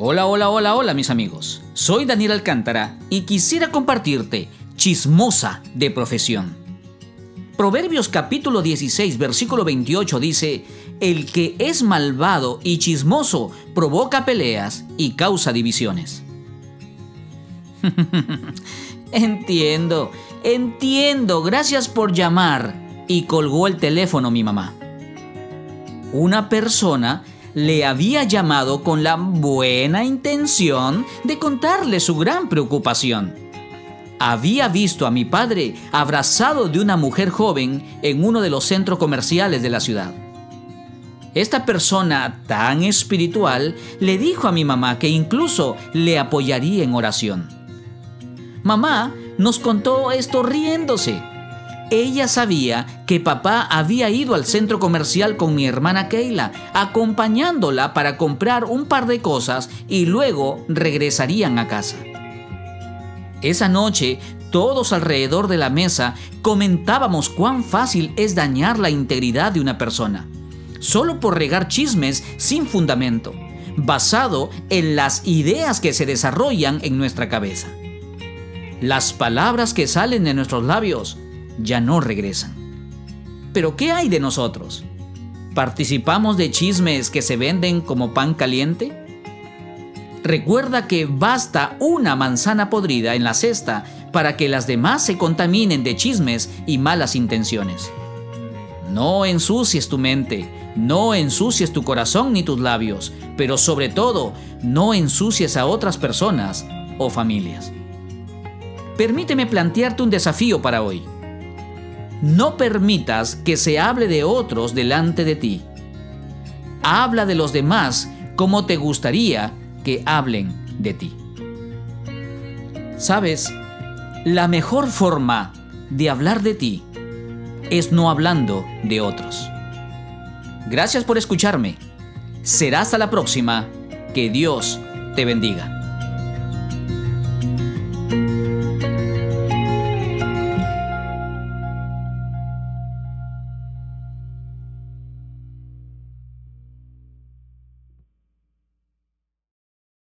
Hola, hola, hola, hola mis amigos. Soy Daniel Alcántara y quisiera compartirte Chismosa de profesión. Proverbios capítulo 16 versículo 28 dice, El que es malvado y chismoso provoca peleas y causa divisiones. entiendo, entiendo, gracias por llamar. Y colgó el teléfono mi mamá. Una persona le había llamado con la buena intención de contarle su gran preocupación. Había visto a mi padre abrazado de una mujer joven en uno de los centros comerciales de la ciudad. Esta persona tan espiritual le dijo a mi mamá que incluso le apoyaría en oración. Mamá nos contó esto riéndose ella sabía que papá había ido al centro comercial con mi hermana Keila, acompañándola para comprar un par de cosas y luego regresarían a casa. Esa noche, todos alrededor de la mesa comentábamos cuán fácil es dañar la integridad de una persona, solo por regar chismes sin fundamento, basado en las ideas que se desarrollan en nuestra cabeza. Las palabras que salen de nuestros labios ya no regresan. Pero ¿qué hay de nosotros? ¿Participamos de chismes que se venden como pan caliente? Recuerda que basta una manzana podrida en la cesta para que las demás se contaminen de chismes y malas intenciones. No ensucies tu mente, no ensucies tu corazón ni tus labios, pero sobre todo, no ensucies a otras personas o familias. Permíteme plantearte un desafío para hoy. No permitas que se hable de otros delante de ti. Habla de los demás como te gustaría que hablen de ti. Sabes, la mejor forma de hablar de ti es no hablando de otros. Gracias por escucharme. Será hasta la próxima. Que Dios te bendiga.